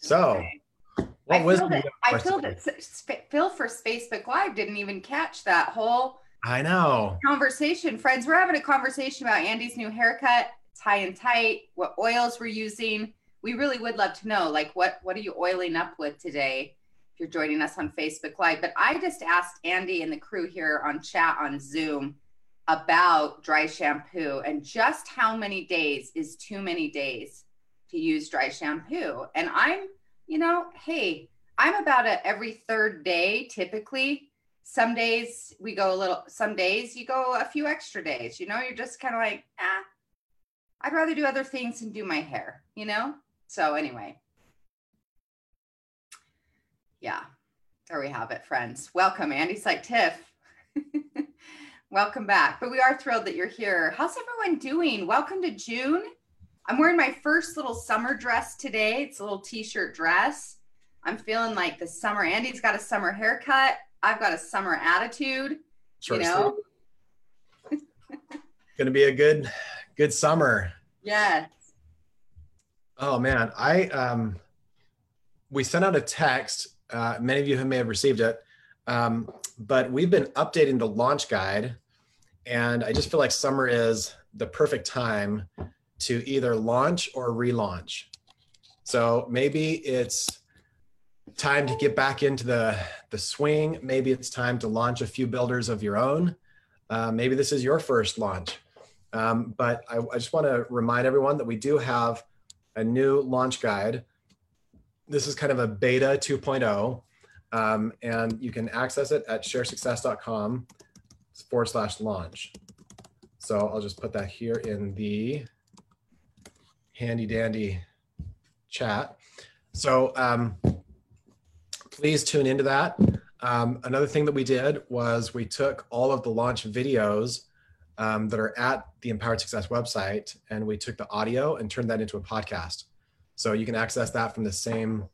So, what I was feel that, I question? feel that S- S- Phil for Facebook Live didn't even catch that whole I know. conversation. Friends, we're having a conversation about Andy's new haircut. tie and tight. What oils we're using. We really would love to know, like, what what are you oiling up with today? If you're joining us on Facebook Live, but I just asked Andy and the crew here on chat on Zoom about dry shampoo and just how many days is too many days to use dry shampoo. And I'm, you know, hey, I'm about a every third day typically. Some days we go a little, some days you go a few extra days. You know, you're just kind of like, ah, I'd rather do other things and do my hair, you know? So, anyway. Yeah, there we have it, friends. Welcome, Andy's like Tiff. Welcome back. But we are thrilled that you're here. How's everyone doing? Welcome to June. I'm wearing my first little summer dress today. It's a little t-shirt dress. I'm feeling like the summer. Andy's got a summer haircut. I've got a summer attitude. Short you know? Gonna be a good, good summer. Yes. Oh man, I um, we sent out a text. Uh, many of you who may have received it, um, but we've been updating the launch guide, and I just feel like summer is the perfect time to either launch or relaunch. So maybe it's time to get back into the the swing. Maybe it's time to launch a few builders of your own. Uh, maybe this is your first launch. Um, but I, I just want to remind everyone that we do have a new launch guide. This is kind of a beta 2.0, um, and you can access it at sharesuccess.com forward slash launch. So I'll just put that here in the handy dandy chat. So um, please tune into that. Um, another thing that we did was we took all of the launch videos um, that are at the Empowered Success website, and we took the audio and turned that into a podcast. So you can access that from the same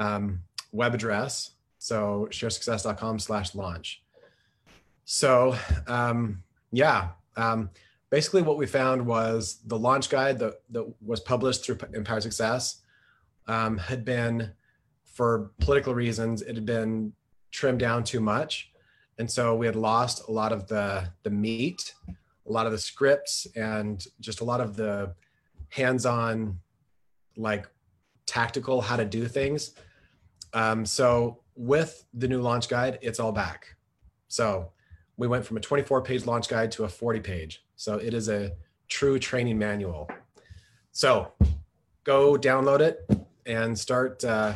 um, web address. So sharesuccess.com slash launch. So um, yeah, um, basically what we found was the launch guide that, that was published through Empowered Success um, had been, for political reasons, it had been trimmed down too much. And so we had lost a lot of the the meat a lot of the scripts and just a lot of the hands-on like tactical how to do things. Um, so with the new launch guide it's all back. So we went from a 24 page launch guide to a 40 page so it is a true training manual so go download it and start uh,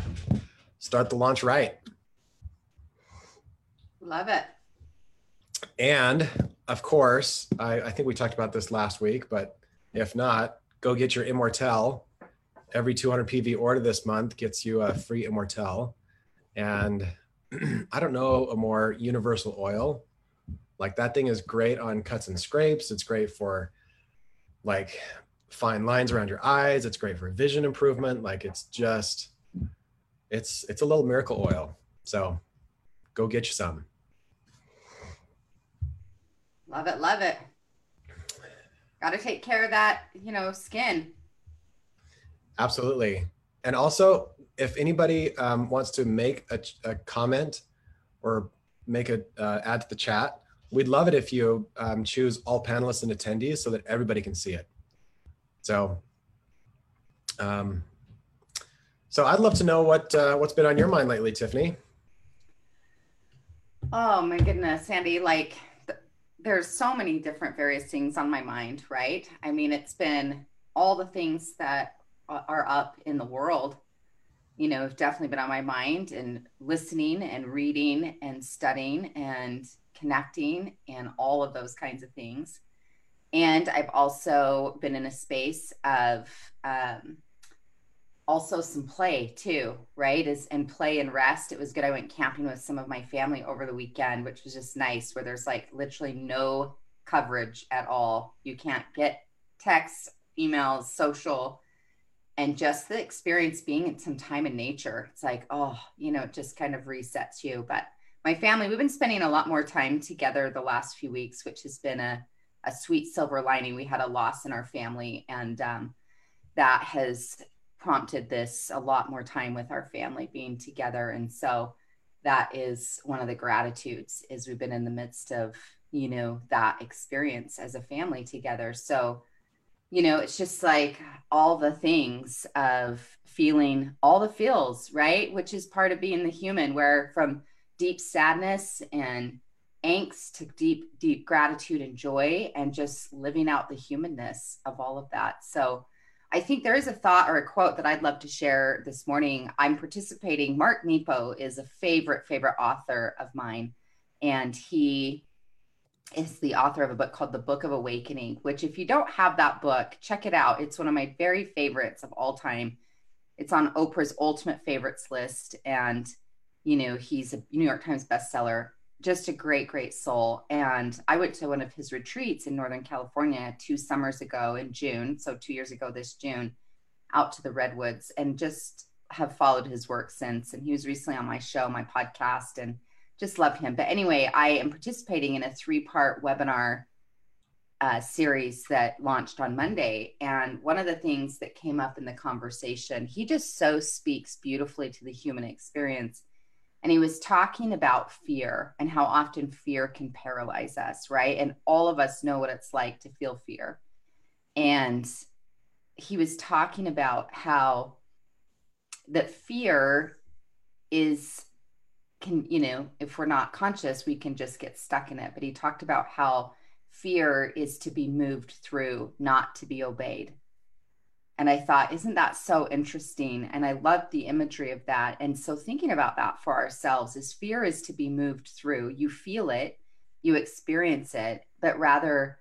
start the launch right Love it. And of course, I, I think we talked about this last week, but if not, go get your Immortelle. Every 200 PV order this month gets you a free Immortelle. And I don't know a more universal oil. Like that thing is great on cuts and scrapes. It's great for like fine lines around your eyes. It's great for vision improvement. Like it's just, it's it's a little miracle oil. So go get you some. Love it. Love it. Got to take care of that, you know, skin. Absolutely. And also, if anybody um, wants to make a, a, comment or make a uh, add to the chat, we'd love it if you um, choose all panelists and attendees so that everybody can see it. So, um, so I'd love to know what uh, what's been on your mind lately, Tiffany. Oh my goodness, Sandy, like th- there's so many different various things on my mind, right? I mean, it's been all the things that are up in the world, you know, have definitely been on my mind and listening and reading and studying and connecting and all of those kinds of things. And I've also been in a space of um, also some play too, right? Is and play and rest. It was good. I went camping with some of my family over the weekend, which was just nice, where there's like literally no coverage at all. You can't get texts, emails, social, and just the experience being in some time in nature. It's like, oh, you know, it just kind of resets you. But my family, we've been spending a lot more time together the last few weeks, which has been a, a sweet silver lining. We had a loss in our family, and um, that has prompted this a lot more time with our family being together. And so that is one of the gratitudes is we've been in the midst of, you know, that experience as a family together. So, you know, it's just like all the things of feeling all the feels, right? Which is part of being the human, where from deep sadness and angst to deep, deep gratitude and joy, and just living out the humanness of all of that. So, I think there is a thought or a quote that I'd love to share this morning. I'm participating. Mark Nepo is a favorite, favorite author of mine. And he is the author of a book called The Book of Awakening, which, if you don't have that book, check it out. It's one of my very favorites of all time. It's on Oprah's ultimate favorites list. And, you know, he's a New York Times bestseller just a great, great soul. And I went to one of his retreats in Northern California two summers ago in June. So, two years ago this June, out to the Redwoods and just have followed his work since. And he was recently on my show, my podcast, and just love him. But anyway, I am participating in a three part webinar uh, series that launched on Monday. And one of the things that came up in the conversation, he just so speaks beautifully to the human experience and he was talking about fear and how often fear can paralyze us, right? And all of us know what it's like to feel fear. And he was talking about how that fear is can you know if we're not conscious we can just get stuck in it but he talked about how fear is to be moved through not to be obeyed and I thought, isn't that so interesting? And I loved the imagery of that. And so thinking about that for ourselves is fear is to be moved through. You feel it, you experience it, but rather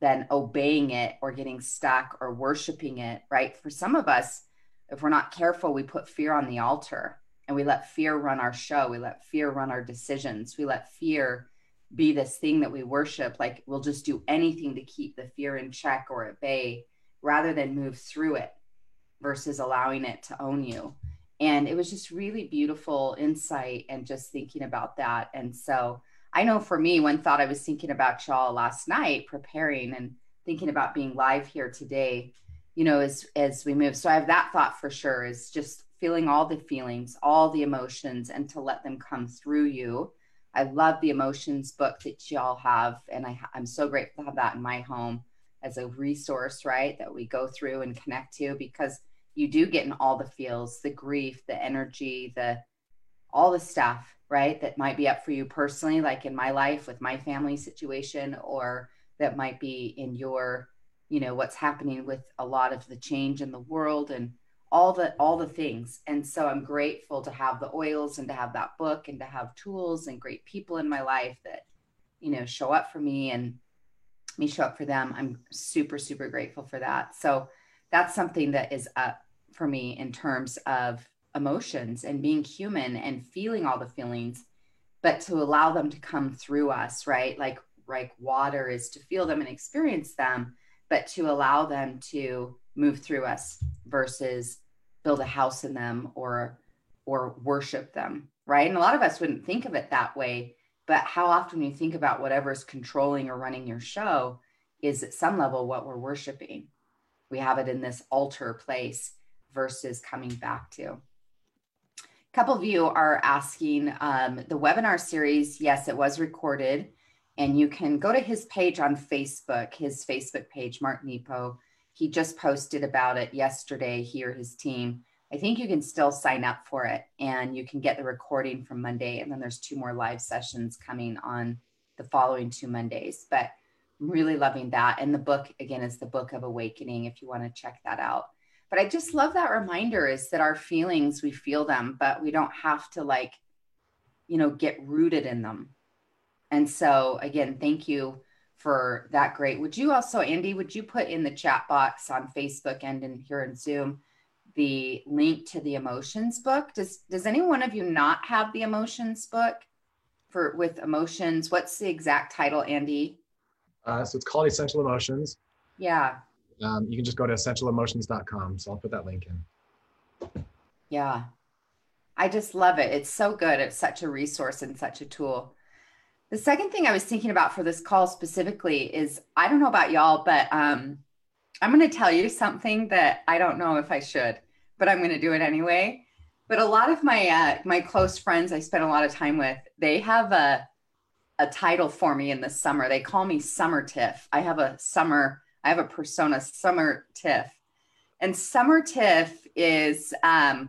than obeying it or getting stuck or worshiping it, right? For some of us, if we're not careful, we put fear on the altar and we let fear run our show. We let fear run our decisions. We let fear be this thing that we worship. Like we'll just do anything to keep the fear in check or at bay rather than move through it versus allowing it to own you. And it was just really beautiful insight and just thinking about that. And so I know for me, one thought I was thinking about y'all last night, preparing and thinking about being live here today, you know, as as we move. So I have that thought for sure is just feeling all the feelings, all the emotions, and to let them come through you. I love the emotions book that y'all have, and I, I'm so grateful to have that in my home as a resource, right? That we go through and connect to because you do get in all the feels, the grief, the energy, the all the stuff, right? That might be up for you personally, like in my life with my family situation, or that might be in your, you know, what's happening with a lot of the change in the world and all the all the things. And so I'm grateful to have the oils and to have that book and to have tools and great people in my life that, you know, show up for me and me show up for them. I'm super, super grateful for that. So that's something that is up for me in terms of emotions and being human and feeling all the feelings, but to allow them to come through us, right? Like like water is to feel them and experience them, but to allow them to move through us versus build a house in them or or worship them, right? And a lot of us wouldn't think of it that way but how often you think about whatever's controlling or running your show is at some level what we're worshiping. We have it in this altar place versus coming back to. A couple of you are asking um, the webinar series. Yes, it was recorded, and you can go to his page on Facebook, his Facebook page, Mark Nepo. He just posted about it yesterday, he or his team. I think you can still sign up for it and you can get the recording from Monday. And then there's two more live sessions coming on the following two Mondays. But I'm really loving that. And the book, again, is the Book of Awakening if you want to check that out. But I just love that reminder is that our feelings, we feel them, but we don't have to like, you know, get rooted in them. And so, again, thank you for that. Great. Would you also, Andy, would you put in the chat box on Facebook and in here in Zoom? The link to the emotions book. Does does any one of you not have the emotions book for with emotions? What's the exact title, Andy? Uh, so it's called Essential Emotions. Yeah. Um, you can just go to essentialemotions.com. So I'll put that link in. Yeah. I just love it. It's so good. It's such a resource and such a tool. The second thing I was thinking about for this call specifically is I don't know about y'all, but um, I'm going to tell you something that I don't know if I should, but I'm going to do it anyway. But a lot of my uh, my close friends I spend a lot of time with, they have a a title for me in the summer. They call me Summer Tiff. I have a summer, I have a persona, Summer Tiff. And Summer Tiff is, um,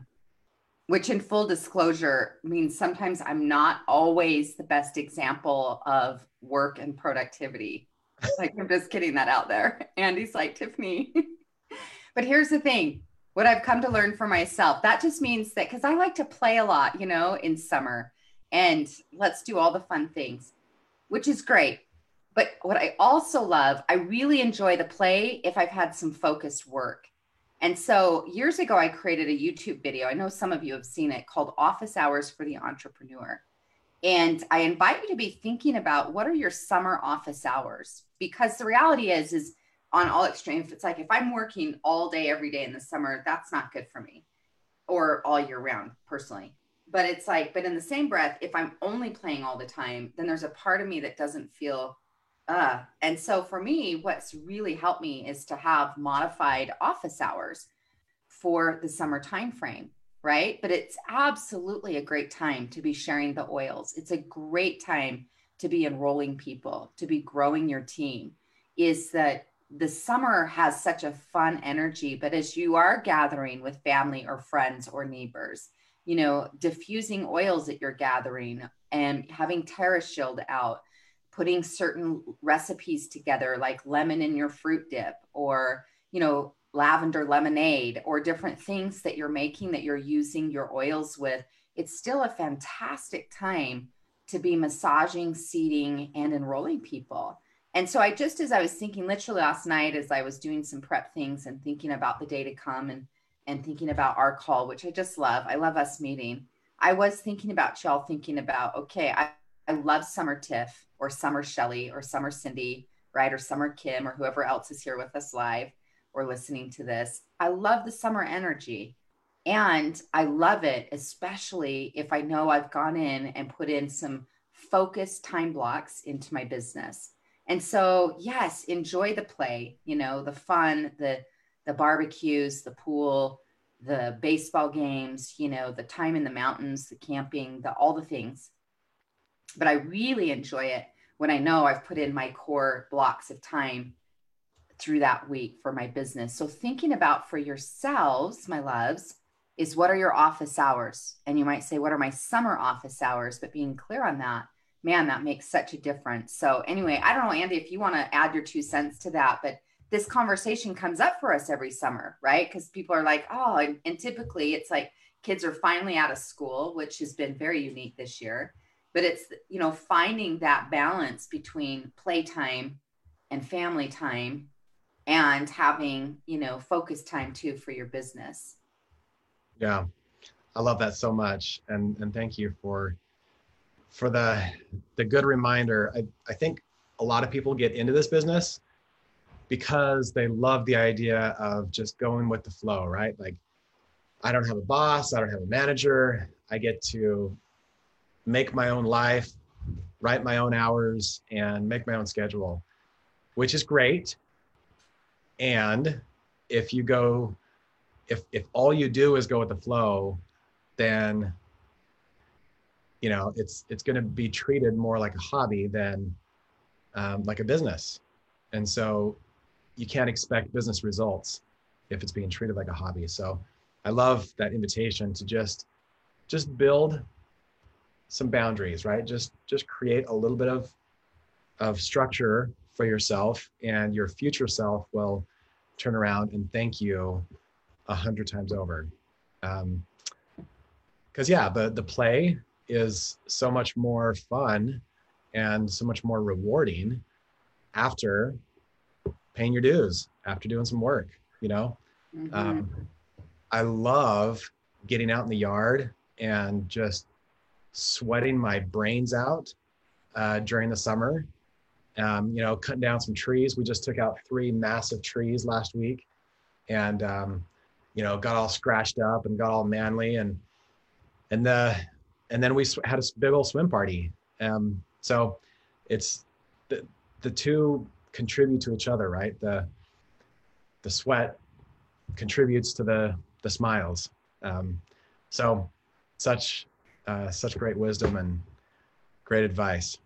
which in full disclosure means sometimes I'm not always the best example of work and productivity. like, I'm just kidding that out there. Andy's like, Tiffany. but here's the thing what I've come to learn for myself, that just means that because I like to play a lot, you know, in summer and let's do all the fun things, which is great. But what I also love, I really enjoy the play if I've had some focused work. And so years ago, I created a YouTube video. I know some of you have seen it called Office Hours for the Entrepreneur. And I invite you to be thinking about what are your summer office hours? Because the reality is, is on all extremes, it's like if I'm working all day, every day in the summer, that's not good for me or all year round personally. But it's like but in the same breath if i'm only playing all the time then there's a part of me that doesn't feel uh and so for me what's really helped me is to have modified office hours for the summer time frame right? But it's absolutely a great time to be sharing the oils. It's a great time to be enrolling people to be growing your team is that the summer has such a fun energy but as you are gathering with family or friends or neighbors you know, diffusing oils that you're gathering and having TerraShield out, putting certain recipes together like lemon in your fruit dip or, you know, lavender lemonade or different things that you're making that you're using your oils with. It's still a fantastic time to be massaging, seating, and enrolling people. And so I just as I was thinking literally last night as I was doing some prep things and thinking about the day to come and and thinking about our call, which I just love. I love us meeting. I was thinking about y'all thinking about, okay, I, I love Summer Tiff or Summer Shelly or Summer Cindy, right? Or Summer Kim or whoever else is here with us live or listening to this. I love the summer energy. And I love it, especially if I know I've gone in and put in some focused time blocks into my business. And so, yes, enjoy the play, you know, the fun, the the barbecues, the pool, the baseball games, you know, the time in the mountains, the camping, the all the things. But I really enjoy it when I know I've put in my core blocks of time through that week for my business. So thinking about for yourselves, my loves, is what are your office hours? And you might say, what are my summer office hours? But being clear on that, man, that makes such a difference. So anyway, I don't know, Andy, if you want to add your two cents to that, but this conversation comes up for us every summer, right? Because people are like, oh, and, and typically it's like kids are finally out of school, which has been very unique this year. But it's, you know, finding that balance between playtime and family time and having, you know, focus time too for your business. Yeah. I love that so much. And and thank you for for the the good reminder. I, I think a lot of people get into this business because they love the idea of just going with the flow, right? Like, I don't have a boss, I don't have a manager, I get to make my own life, write my own hours, and make my own schedule, which is great. And if you go, if if all you do is go with the flow, then you know it's it's going to be treated more like a hobby than um, like a business. And so you can't expect business results if it's being treated like a hobby. So I love that invitation to just just build some boundaries, right? Just just create a little bit of of structure for yourself and your future self will turn around and thank you a hundred times over. Um, because yeah, the the play is so much more fun and so much more rewarding after paying your dues after doing some work you know mm-hmm. um, i love getting out in the yard and just sweating my brains out uh, during the summer um, you know cutting down some trees we just took out three massive trees last week and um, you know got all scratched up and got all manly and and the and then we had a big old swim party um, so it's the the two contribute to each other, right? The the sweat contributes to the the smiles. Um, so such uh, such great wisdom and great advice.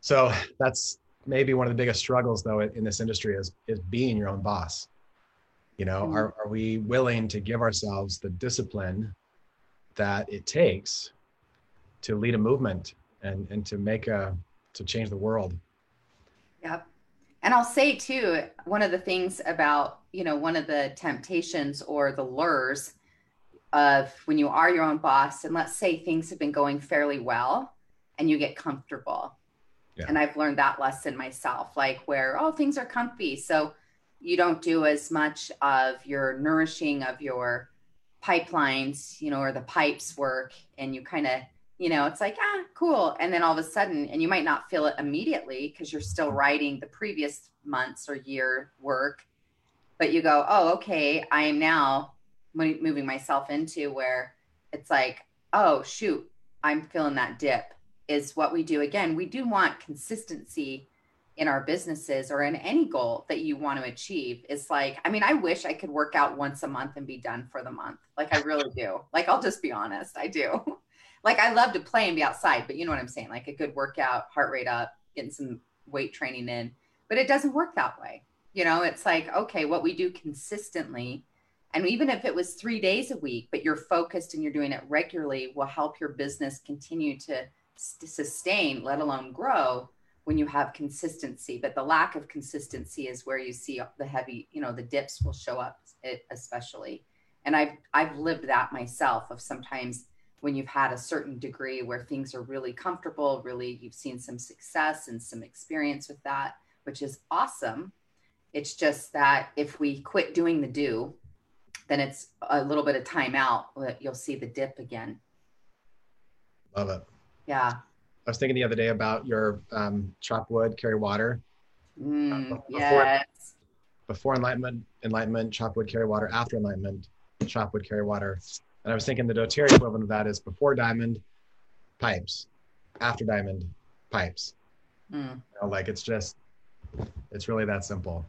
So that's maybe one of the biggest struggles though in this industry is is being your own boss. You know, mm-hmm. are, are we willing to give ourselves the discipline that it takes to lead a movement and, and to make a, to change the world? Yep. And I'll say too, one of the things about, you know, one of the temptations or the lures of when you are your own boss, and let's say things have been going fairly well and you get comfortable. And I've learned that lesson myself, like where, oh, things are comfy. So you don't do as much of your nourishing of your pipelines, you know, or the pipes work, and you kind of, you know, it's like, ah, cool. And then all of a sudden, and you might not feel it immediately because you're still writing the previous months or year work, but you go, oh, okay, I am now moving myself into where it's like, oh, shoot, I'm feeling that dip is what we do. Again, we do want consistency in our businesses or in any goal that you want to achieve. It's like i mean i wish i could work out once a month and be done for the month. Like i really do. Like i'll just be honest i do. Like i love to play and be outside but you know what i'm saying? Like a good workout heart rate up getting some weight training in. But it doesn't work that way. You know it's like okay what we do consistently and even if it was three days a week but you're focused and you're doing it regularly will help your business continue to, sustain let alone grow when you have consistency. But the lack of consistency is where you see the heavy you know the dips will show up especially. And i've i've lived that myself of sometimes when you've had a certain degree where things are really comfortable really you've seen some success and some experience with that which is awesome. It's just that if we quit doing the do then it's a little bit of time out you'll see the dip again. Love it yeah I was thinking the other day about your um, chop wood, carry water. Mm, uh, before, yes. Before enlightenment, enlightenment, chop wood, carry water. After enlightenment, chop wood, carry water. And I was thinking the doTERRA equivalent of that is before diamond, pipes. After diamond, pipes. Mm. You know, like it's just, it's really that simple.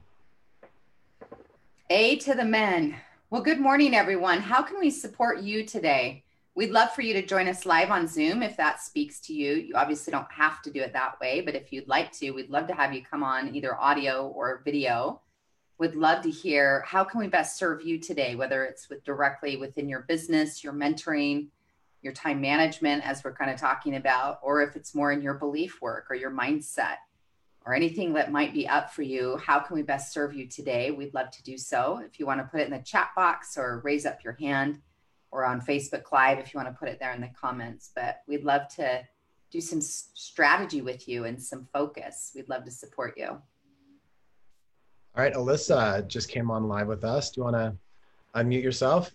A to the men. Well, good morning, everyone. How can we support you today? We'd love for you to join us live on Zoom if that speaks to you. You obviously don't have to do it that way, but if you'd like to, we'd love to have you come on either audio or video. We'd love to hear how can we best serve you today, whether it's with directly within your business, your mentoring, your time management, as we're kind of talking about, or if it's more in your belief work or your mindset or anything that might be up for you. How can we best serve you today? We'd love to do so. If you want to put it in the chat box or raise up your hand, or on Facebook Live if you want to put it there in the comments. But we'd love to do some strategy with you and some focus. We'd love to support you. All right, Alyssa just came on live with us. Do you want to unmute yourself?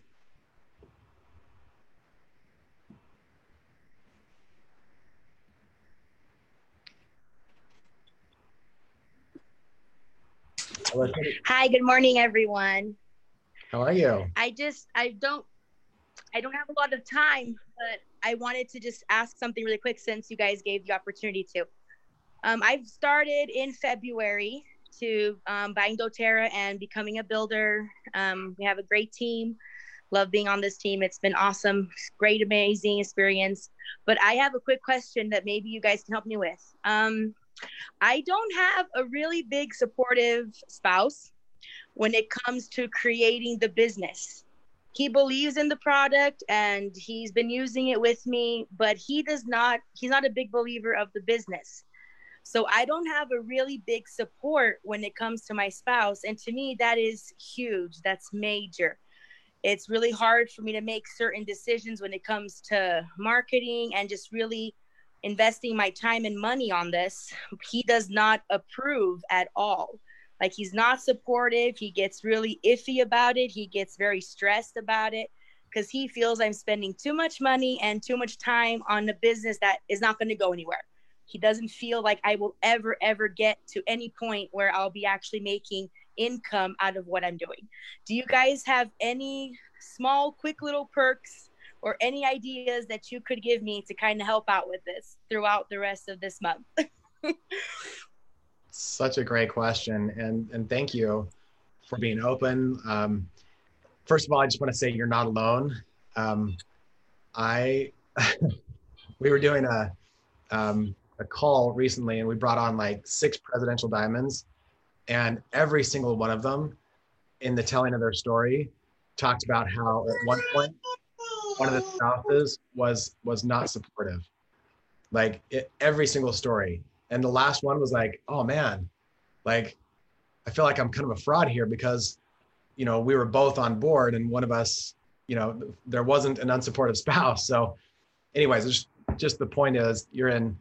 Hi, good morning, everyone. How are you? I just, I don't I don't have a lot of time, but I wanted to just ask something really quick since you guys gave the opportunity to. Um, I've started in February to um, buying doTERRA and becoming a builder. Um, we have a great team. Love being on this team. It's been awesome, great, amazing experience. But I have a quick question that maybe you guys can help me with. Um, I don't have a really big supportive spouse when it comes to creating the business he believes in the product and he's been using it with me but he does not he's not a big believer of the business. So i don't have a really big support when it comes to my spouse. And to me that is huge. That's major. It's really hard for me to make certain decisions when it comes to marketing and just really investing my time and money on this. He does not approve at all like he's not supportive. He gets really iffy about it. He gets very stressed about it because he feels I'm spending too much money and too much time on a business that is not going to go anywhere. He doesn't feel like I will ever, ever get to any point where I'll be actually making income out of what I'm doing. Do you guys have any small, quick little perks or any ideas that you could give me to kind of help out with this throughout the rest of this month? such a great question and and thank you for being open. Um, first of all, I just want to say you're not alone. Um, I we were doing a um, a call recently, and we brought on like six presidential diamonds, and every single one of them, in the telling of their story, talked about how at one point one of the spouses was was not supportive, like it, every single story, and the last one was like, oh man, like I feel like I'm kind of a fraud here because, you know, we were both on board and one of us, you know, there wasn't an unsupportive spouse. So, anyways, just just the point is you're in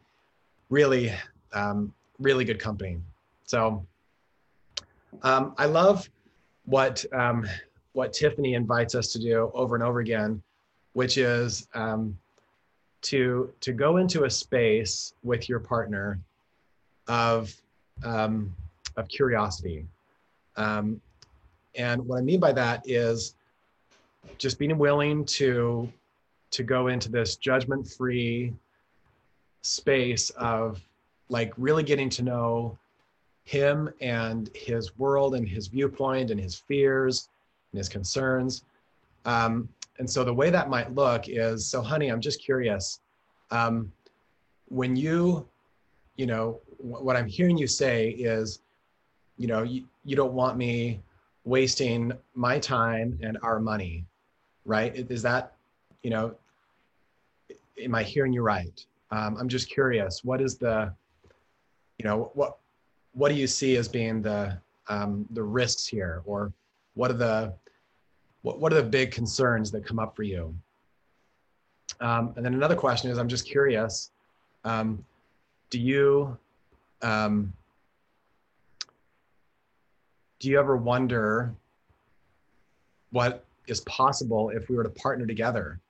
really, um, really good company. So, um, I love what um, what Tiffany invites us to do over and over again, which is um, to to go into a space with your partner of um, of curiosity. Um, and what I mean by that is just being willing to to go into this judgment-free space of like really getting to know him and his world and his viewpoint and his fears and his concerns. Um, and so the way that might look is so, honey, I'm just curious. Um, when you, you know, what I'm hearing you say is you know, you, you don't want me wasting my time and our money, right? Is that, you know, am I hearing you right? Um, I'm just curious, what is the, you know, what, what do you see as being the, um, the risks here or what are the, what, what are the big concerns that come up for you? Um, and then another question is, I'm just curious, um, do you, um, do you ever wonder what is possible if we were to partner together?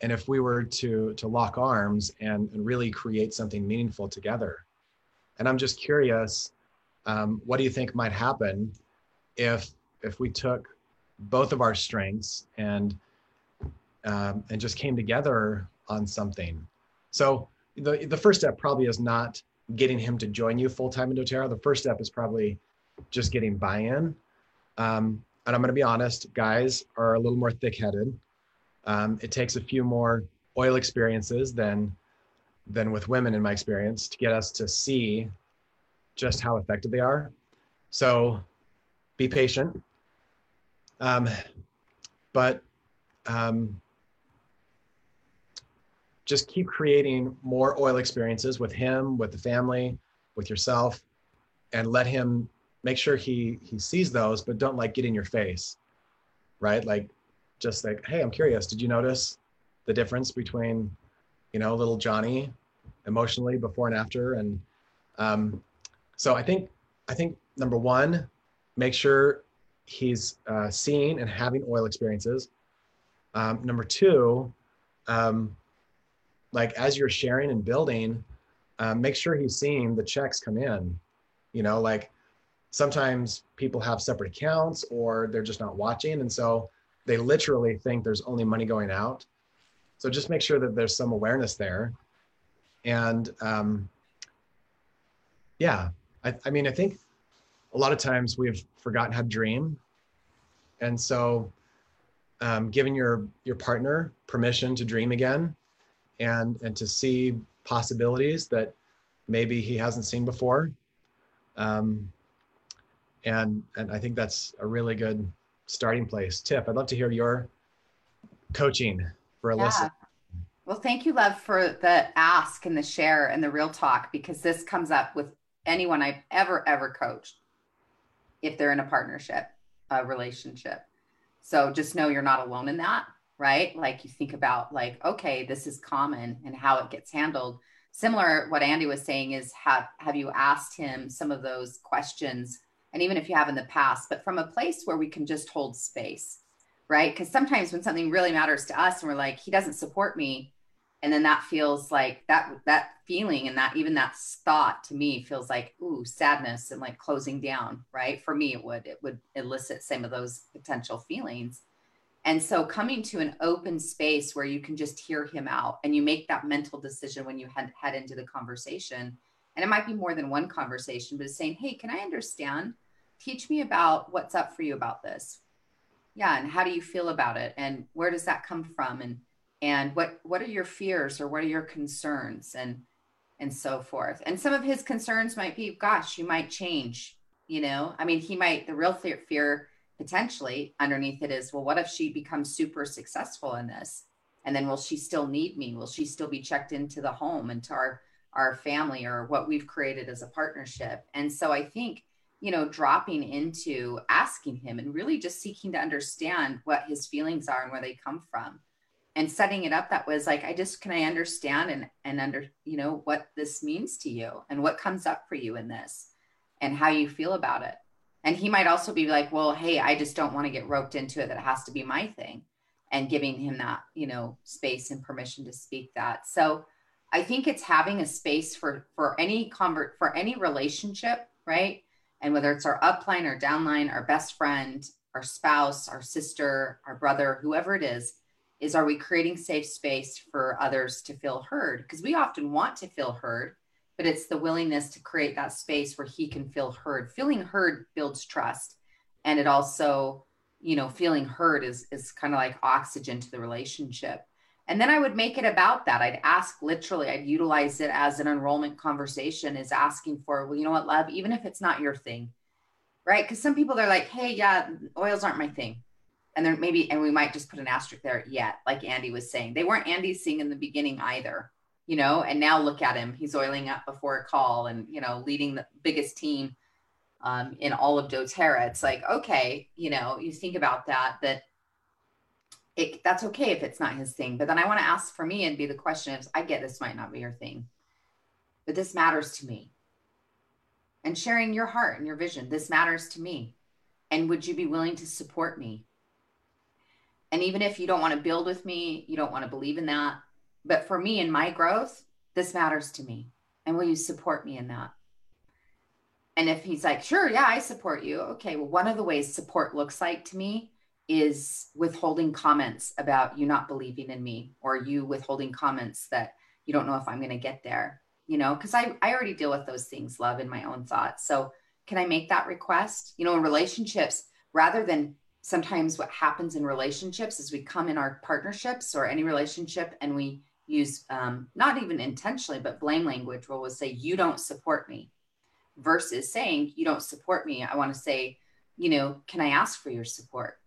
And if we were to to lock arms and, and really create something meaningful together? And i'm just curious um, what do you think might happen if if we took both of our strengths and um, and just came together on something? So the the first step probably is not getting him to join you full time in doterra the first step is probably just getting buy-in. Um, and I'm going to be honest, guys are a little more thick-headed. Um, it takes a few more oil experiences than than with women, in my experience, to get us to see just how effective they are. So, be patient. Um, but um, just keep creating more oil experiences with him, with the family, with yourself, and let him make sure he he sees those but don't like get in your face right? Like just like hey i'm curious. Did you notice the difference between you know little johnny emotionally before and after? And um, so i think i think number one make sure he's uh, seeing and having oil experiences. Um, number two um, like as you're sharing and building um, make sure he's seeing the checks come in you know like sometimes people have separate accounts or they're just not watching. And so they literally think there's only money going out. So just make sure that there's some awareness there. And um, yeah, I, I mean, I think a lot of times we've forgotten how to dream. And so um, giving your, your partner permission to dream again and, and to see possibilities that maybe he hasn't seen before. Um, and and I think that's a really good starting place. Tiff, I'd love to hear your coaching for Alyssa. Yeah. Well, thank you, love, for the ask and the share and the real talk because this comes up with anyone I've ever ever coached if they're in a partnership, a relationship. So just know you're not alone in that, right? Like you think about like, okay, this is common and how it gets handled. Similar, what Andy was saying is have have you asked him some of those questions and even if you have in the past, but from a place where we can just hold space, right? Because sometimes when something really matters to us and we're like, he doesn't support me, and then that feels like that that feeling and that even that thought to me feels like ooh sadness and like closing down right for me it would it would elicit some of those potential feelings and so coming to an open space where you can just hear him out and you make that mental decision when you head, head into the conversation and it might be more than one conversation but saying hey can i understand teach me about what's up for you about this. Yeah, and how do you feel about it, and where does that come from, and and what what are your fears or what are your concerns, and and so forth. And some of his concerns might be, gosh, you might change. You know, I mean, he might. The real fear, fear potentially underneath it is, well, what if she becomes super successful in this? And then will she still need me? Will she still be checked into the home and to our our family or what we've created as a partnership? And so I think, you know, dropping into asking him and really just seeking to understand what his feelings are and where they come from and setting it up that was like i just can i understand and and under you know what this means to you and what comes up for you in this and how you feel about it and he might also be like well hey i just don't want to get roped into it. That it has to be my thing. And giving him that you know space and permission to speak that. So i think it's having a space for for any convert for any relationship right? And whether it's our upline or downline our best friend our spouse our sister our brother whoever it is is are we creating safe space for others to feel heard? Because we often want to feel heard but it's the willingness to create that space where he can feel heard. Feeling heard builds trust and it also you know feeling heard is is kind of like oxygen to the relationship. And then i would make it about that. I'd ask literally i'd utilize it as an enrollment conversation is asking for well you know what love? Even if it's not your thing right? Because some people they're like hey yeah oils aren't my thing. And then maybe and we might just put an asterisk there yet like andy was saying. They weren't andy's thing in the beginning either you know and now look at him. He's oiling up before a call and you know leading the biggest team um, in all of doterra. It's like okay you know you think about that that it, that's okay if it's not his thing. But then i want to ask for me and be the question is i get this might not be your thing but this matters to me. And sharing your heart and your vision this matters to me. And would you be willing to support me? And even if you don't want to build with me, you don't want to believe in that. But for me and my growth, this matters to me. And will you support me in that? And if he's like, sure, yeah, I support you. Okay, well, one of the ways support looks like to me is withholding comments about you not believing in me or you withholding comments that you don't know if I'm going to get there, you know, because I, I already deal with those things, love, in my own thoughts. So can I make that request? You know, in relationships, rather than sometimes what happens in relationships is we come in our partnerships or any relationship and we use um, not even intentionally but blame language we'll say you don't support me versus saying you don't support me i want to say you know can i ask for your support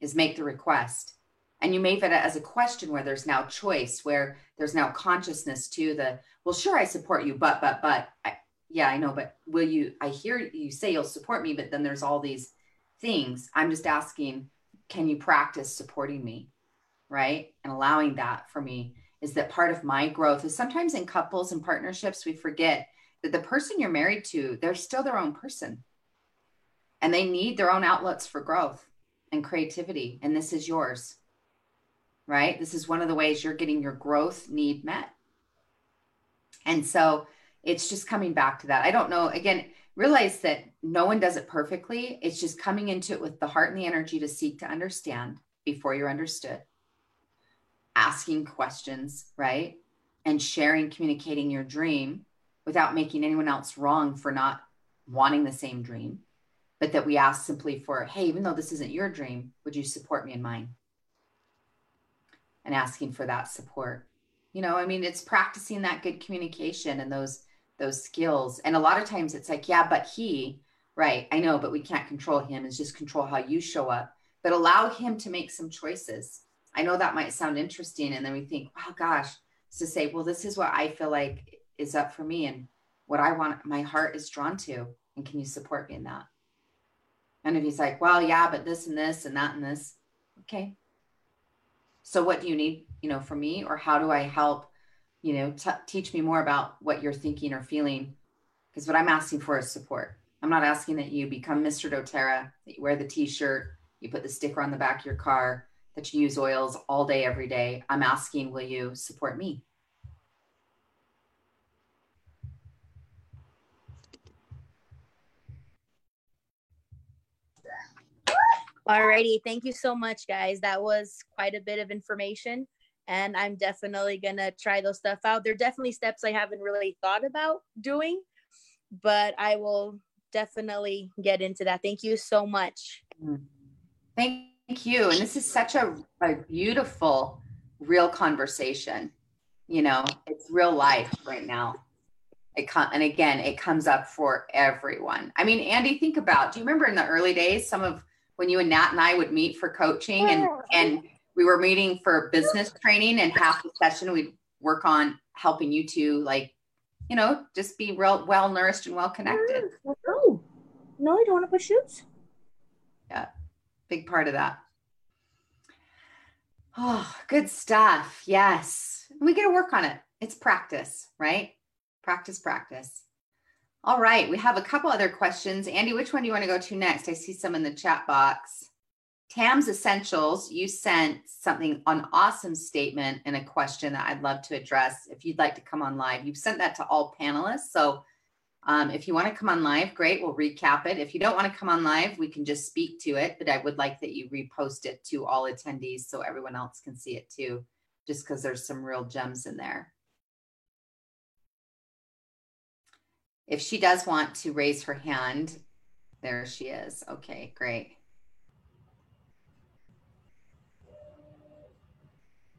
is make the request and you may make it as a question where there's now choice where there's now consciousness to the well sure i support you but but but I, yeah i know but will you i hear you say you'll support me but then there's all these things. I'm just asking, can you practice supporting me? Right. And allowing that for me is that part of my growth is sometimes in couples and partnerships, we forget that the person you're married to, they're still their own person and they need their own outlets for growth and creativity. And this is yours. Right. This is one of the ways you're getting your growth need met. And so it's just coming back to that. I don't know. Again, realize that no one does it perfectly. It's just coming into it with the heart and the energy to seek to understand before you're understood, asking questions, right? And sharing, communicating your dream without making anyone else wrong for not wanting the same dream, but that we ask simply for, hey, even though this isn't your dream, would you support me in mine? And asking for that support. You know, I mean, it's practicing that good communication and those those skills. And a lot of times it's like, yeah, but he, right, I know, but we can't control him. It's just control how you show up, but allow him to make some choices. I know that might sound interesting. And then we think, oh gosh, to say, well, this is what I feel like is up for me and what I want, my heart is drawn to. And can you support me in that? And if he's like, well, yeah, but this and this and that and this, okay. So what do you need, you know, for me, or how do I help you know t- teach me more about what you're thinking or feeling because what i'm asking for is support i'm not asking that you become mr doterra that you wear the t-shirt you put the sticker on the back of your car that you use oils all day every day i'm asking will you support me Alrighty, thank you so much, guys. That was quite a bit of information and I'm definitely gonna try those stuff out. They're definitely steps I haven't really thought about doing, but I will definitely get into that. Thank you so much. Mm-hmm. Thank you. And this is such a, a beautiful, real conversation. You know, it's real life right now. It com- and again, it comes up for everyone. I mean, Andy, think about. Do you remember in the early days, some of when you and Nat and I would meet for coaching, and and we were meeting for business training, and half the session we'd work on helping you to like, you know, just be real well nourished and well connected. No, no, I don't want to put shoes. Yeah, big part of that. Oh, good stuff. Yes. We got to work on it. It's practice, right? Practice, practice. All right. We have a couple other questions. Andy, which one do you want to go to next? I see some in the chat box. Tam's Essentials, you sent something, an awesome statement and a question that I'd love to address. If you'd like to come on live, you've sent that to all panelists. So um, if you want to come on live, great, we'll recap it. If you don't want to come on live, we can just speak to it, but I would like that you repost it to all attendees so everyone else can see it too, just because there's some real gems in there. If she does want to raise her hand, there she is. Okay, great.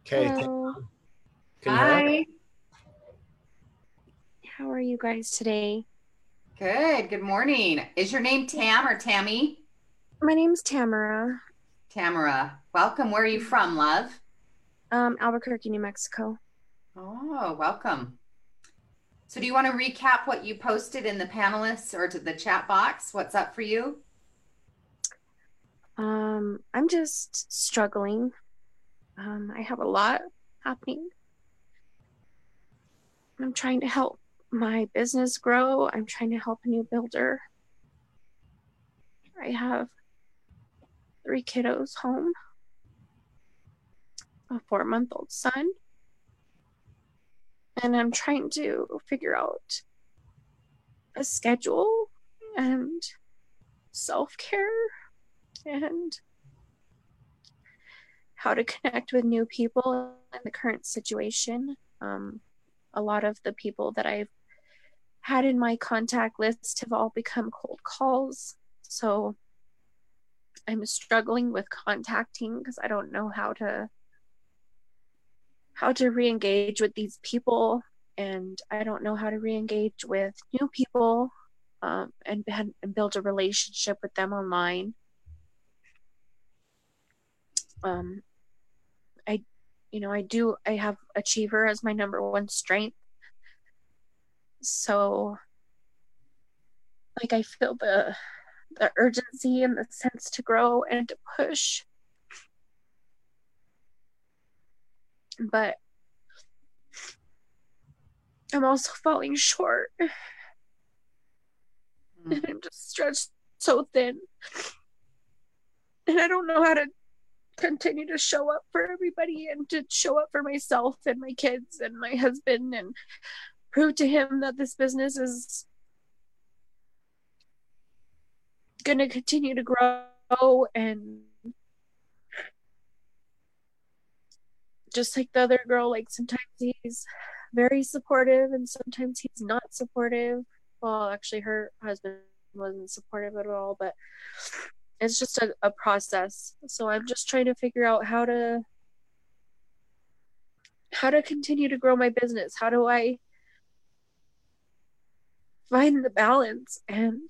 Okay. Hello. Can you hear us? Hi. How are you guys today? Good. Good morning. Is your name Tam or Tammy? My name's Tamara, Tamara. Welcome. Where are you from, love? um, Albuquerque, New Mexico. Oh, welcome. So, do you want to recap what you posted in the panelists or to the chat box? What's up for you? Um, I'm just struggling. Um, I have a lot happening. I'm trying to help my business grow. I'm trying to help a new builder. I have three kiddos home, a four month old son, and I'm trying to figure out a schedule and self care and how to connect with new people in the current situation. Um, a lot of the people that I've had in my contact list have all become cold calls. So I'm struggling with contacting because I don't know how to how to re-engage with these people and I don't know how to re-engage with new people um, and, and build a relationship with them online. Um, I, you know, I do. I have achiever as my number one strength. So, like, I feel the the urgency and the sense to grow and to push. But I'm also falling short. Hmm. And I'm just stretched so thin. And I don't know how to continue to show up for everybody and to show up for myself and my kids and my husband and prove to him that this business is going to continue to grow and just like the other girl like sometimes he's very supportive and sometimes he's not supportive. Well actually her husband wasn't supportive at all but it's just a, a process. So i'm just trying to figure out how to how to continue to grow my business. How do i find the balance and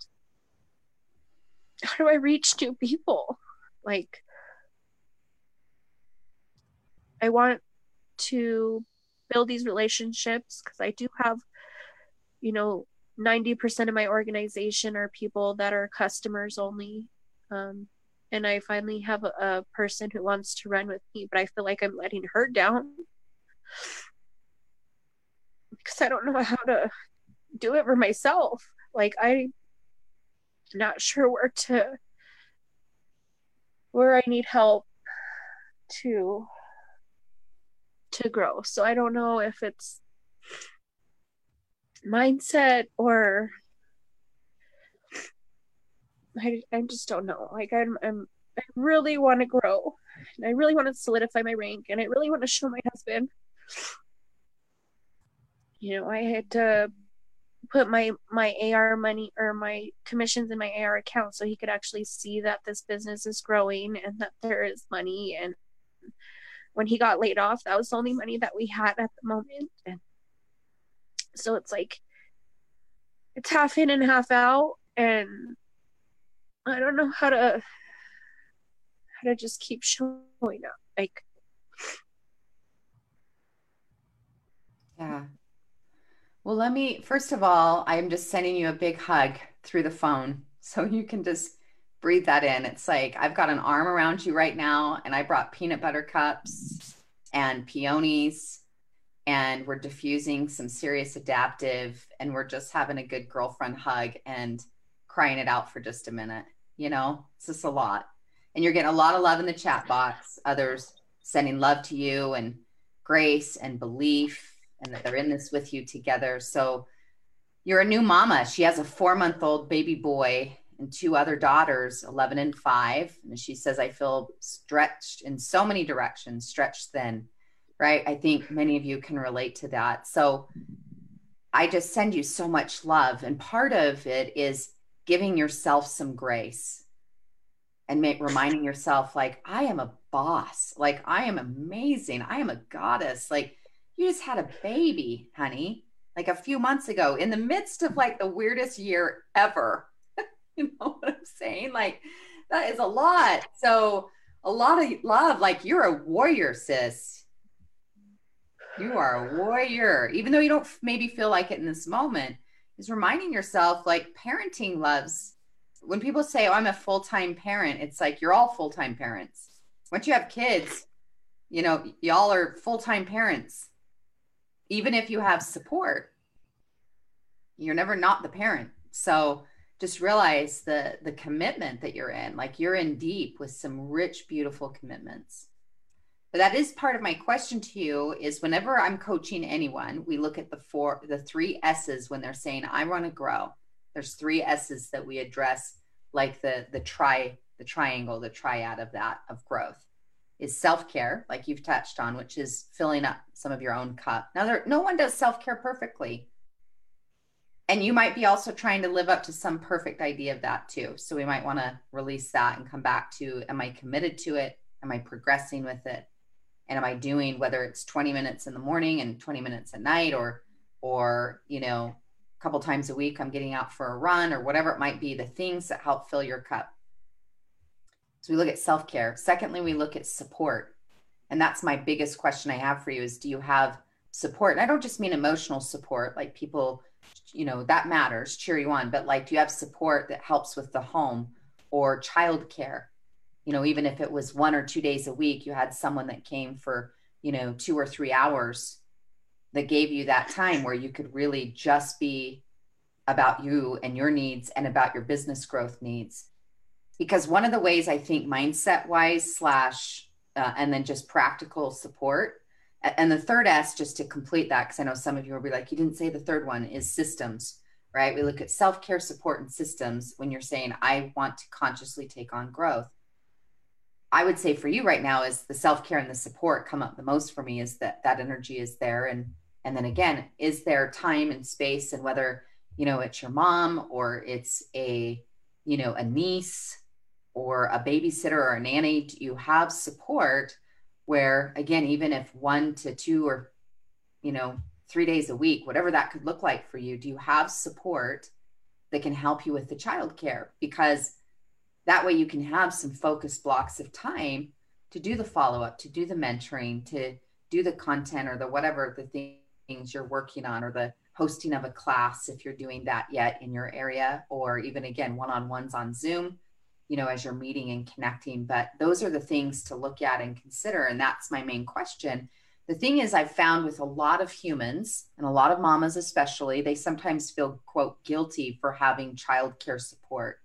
how do i reach new people? Like i want to build these relationships because i do have you know 90% of my organization are people that are customers only um, and i finally have a, a person who wants to run with me but i feel like i'm letting her down. Because i don't know how to do it for myself like i'm not sure where to where i need help to to grow so i don't know if it's mindset or I, I just don't know. Like I'm, I'm I really want to grow, and I really want to solidify my rank, and I really want to show my husband. You know, I had to put my my AR money or my commissions in my AR account so he could actually see that this business is growing and that there is money. And when he got laid off that was the only money that we had at the moment. And so it's like it's half in and half out. And I don't know how to how to just keep showing up. Like yeah well, let me, first of all, I'm just sending you a big hug through the phone so you can just breathe that in. It's like I've got an arm around you right now, and I brought peanut butter cups and peonies, and we're diffusing some serious Adaptiv, and we're just having a good girlfriend hug and crying it out for just a minute. You know, it's just a lot. And you're getting a lot of love in the chat box, others sending love to you and grace and belief and that they're in this with you together. So you're a new mama. She has a four month old baby boy and two other daughters, 11 and five. And she says, I feel stretched in so many directions, stretched thin, right? I think many of you can relate to that. So I just send you so much love. And part of it is giving yourself some grace and reminding yourself, like, I am a boss. Like, I am amazing. I am a goddess. Like, you just had a baby, honey, like a few months ago in the midst of like the weirdest year ever. you know what I'm saying? Like that is a lot. So a lot of love, like you're a warrior, sis. You are a warrior, even though you don't maybe feel like it in this moment. Is reminding yourself like parenting loves. When people say, "Oh, I'm a full time parent," it's like you're all full time parents. Once you have kids, you know, y'all are full time parents even if you have support you're never not the parent. So just realize the the commitment that you're in like you're in deep with some rich beautiful commitments. But that is part of my question to you is whenever i'm coaching anyone we look at the four the three s's when they're saying i want to grow. There's three s's that we address like the the tri the triangle the triad of that of growth is self-care like you've touched on which is filling up some of your own cup. Now there no one does self-care perfectly. And you might be also trying to live up to some perfect idea of that too. So we might want to release that and come back to am i committed to it? Am i progressing with it? And am i doing whether it's 20 minutes in the morning and 20 minutes at night or or you know a couple times a week i'm getting out for a run or whatever it might be the things that help fill your cup so we look at self care. Secondly, we look at support. And that's my biggest question I have for you is do you have support? And I don't just mean emotional support, like people, you know, that matters, cheer you on, but like do you have support that helps with the home or childcare? You know, even if it was one or two days a week, you had someone that came for, you know, two or three hours that gave you that time where you could really just be about you and your needs and about your business growth needs because one of the ways I think mindset wise slash uh, and then just practical support and the third S just to complete that because I know some of you will be like you didn't say the third one is systems right? We look at self-care support and systems when you're saying I want to consciously take on growth. I would say for you right now is the self-care and the support come up the most for me is that that energy is there. And and then again is there time and space and whether you know it's your mom or it's a you know a niece or a babysitter or a nanny, do you have support where, again, even if one to two or, you know, three days a week, whatever that could look like for you, do you have support that can help you with the childcare? Because that way you can have some focused blocks of time to do the follow up, to do the mentoring, to do the content or the whatever the things you're working on or the hosting of a class if you're doing that yet in your area or even again one on ones on Zoom you know as you're meeting and connecting but those are the things to look at and consider and that's my main question. The thing is i've found with a lot of humans and a lot of mamas especially they sometimes feel quote guilty for having childcare support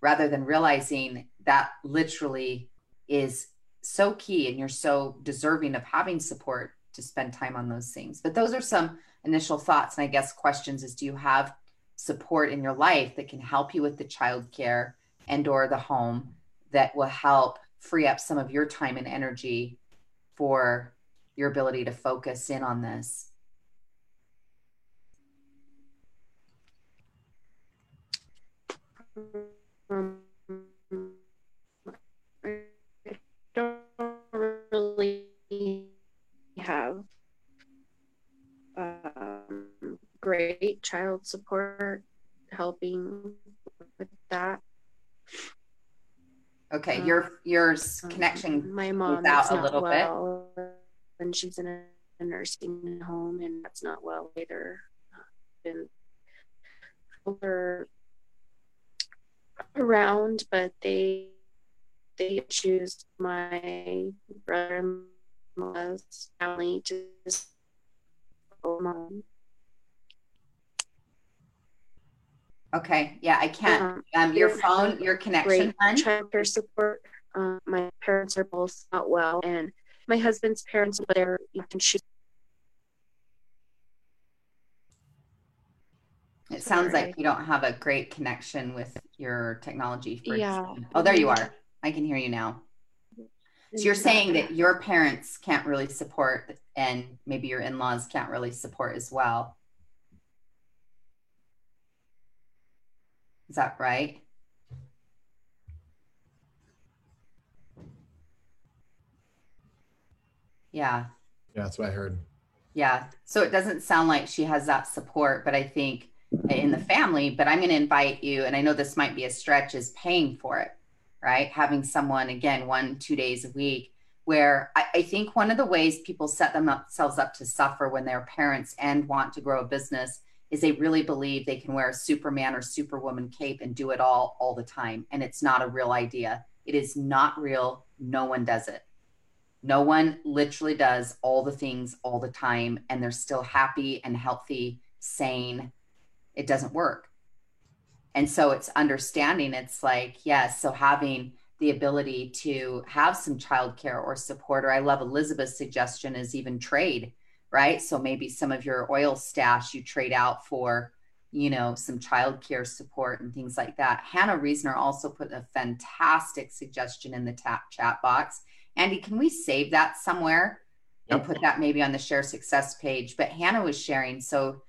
rather than realizing that literally is so key and you're so deserving of having support to spend time on those things. But those are some initial thoughts and i guess questions is do you have support in your life that can help you with the childcare and or the home that will help free up some of your time and energy for your ability to focus in on this Um, I don't really have um, great child support helping with that. Okay, Um, your your Um, connection. My mom out a little bit. well, and she's in a, nursing home, and that's not well either. Been are around, but they they choose my brother-in-law's family to go mom. Okay, yeah, I can't. Um, Um, your phone, your connection. great childcare support. Um, my parents are both not well, and my husband's parents, but they're you can choose. It sounds Sorry. like you don't have a great connection with your technology. for- Yeah. Oh, there you are. I can hear you now. So you're saying that your parents can't really support, and maybe your in-laws can't really support as well. Is that right? Yeah. Yeah, that's what I heard. Yeah. So it doesn't sound like she has that support, but I think in the family, but I'm going to invite you, and I know this might be a stretch, is paying for it, right? Having someone, again, one, two days a week, where I, I think one of the ways people set themselves up to suffer when they're parents and want to grow a business is they really believe they can wear a Superman or Superwoman cape and do it all all the time. And it's not a real idea. It is not real. No one does it. No one literally does all the things all the time and they're still happy and healthy, sane. It doesn't work. And so it's understanding it's like, yes, so having the ability to have some childcare or support, or I love Elizabeth's suggestion is even trade, right? So maybe some of your oil stash you trade out for, you know, some childcare support and things like that. Hannah Reesner also put a fantastic suggestion in the tap chat box. Andy, can we save that somewhere and put that maybe on the share success page? But Hannah was sharing. So,